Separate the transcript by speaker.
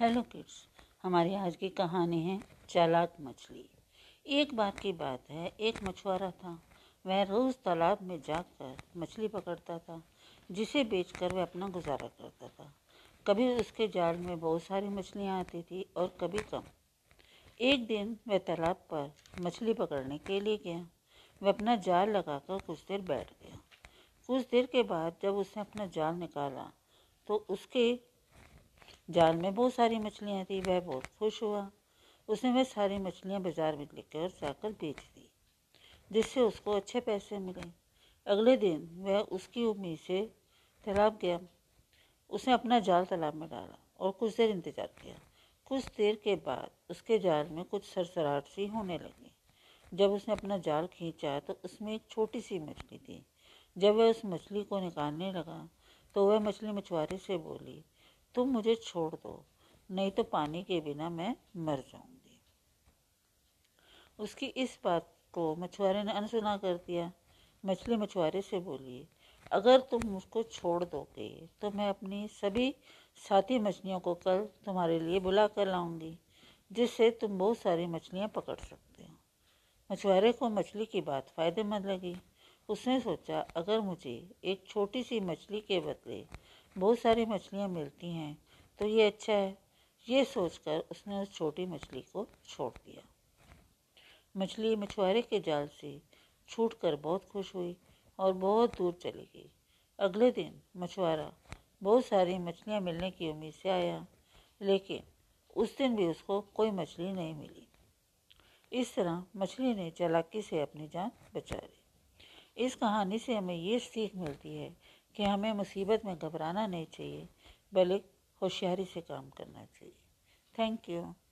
Speaker 1: Hello kids हमारी आज की कहानी है चालाक मछली। एक बार की बात है, एक मछुआरा था। वह रोज़ तालाब में जाकर मछली पकड़ता था, जिसे बेचकर वह अपना गुजारा करता था। कभी उसके जाल में बहुत सारी मछलियाँ आती थी और कभी कम। एक दिन वह तालाब पर मछली पकड़ने के लिए गया। वह अपना जाल लगाकर कुछ देर बैठ गया। कुछ देर के बाद जब उसने अपना जाल निकाला तो उसके जाल में बहुत सारी मछलियाँ थी, वह बहुत खुश हुआ। उसने वह सारी मछलियाँ बाज़ार में लेकर जाकर बेच दी, जिससे उसको अच्छे पैसे मिले। अगले दिन वह उसकी उम्मीद से तालाब गया। उसने अपना जाल तालाब में डाला और कुछ देर इंतज़ार किया। कुछ देर के बाद उसके जाल में कुछ सरसराहट सी होने लगी। जब उसने अपना जाल खींचा तो उसमें एक छोटी सी मछली थी। जब वह उस मछली को निकालने लगा तो वह मछली मछुआरे से बोली तुम मुझे छोड़ दो, नहीं तो पानी के बिना मैं मर जाऊँगी। उसकी इस बात को मछुआरे ने अनसुना कर दिया। मछली मछुआरे से बोली, अगर तुम मुझको छोड़ दोगे तो मैं अपनी सभी साथी मछलियों को कल तुम्हारे लिए बुला कर लाऊँगी, जिससे तुम बहुत सारी मछलियाँ पकड़ सकते हो। मछुआरे को मछली की बात फ़ायदेमंद लगी। उसने सोचा, अगर मुझे एक छोटी सी मछली के बदले बहुत सारी मछलियाँ मिलती हैं। तो ये अच्छा है। ये सोचकर उसने उस छोटी मछली को छोड़ दिया। मछली मछुआरे के जाल से छूटकर बहुत खुश हुई और बहुत दूर चली गई। अगले दिन मछुआरा बहुत सारी मछलियाँ मिलने की उम्मीद से आया, लेकिन उस दिन भी उसको कोई मछली नहीं मिली। इस तरह मछली ने चालाकी से अपनी जान बचा ली। इस कहानी से हमें ये सीख मिलती है कि हमें मुसीबत में घबराना नहीं चाहिए, बल्कि होशियारी से काम करना चाहिए। Thank you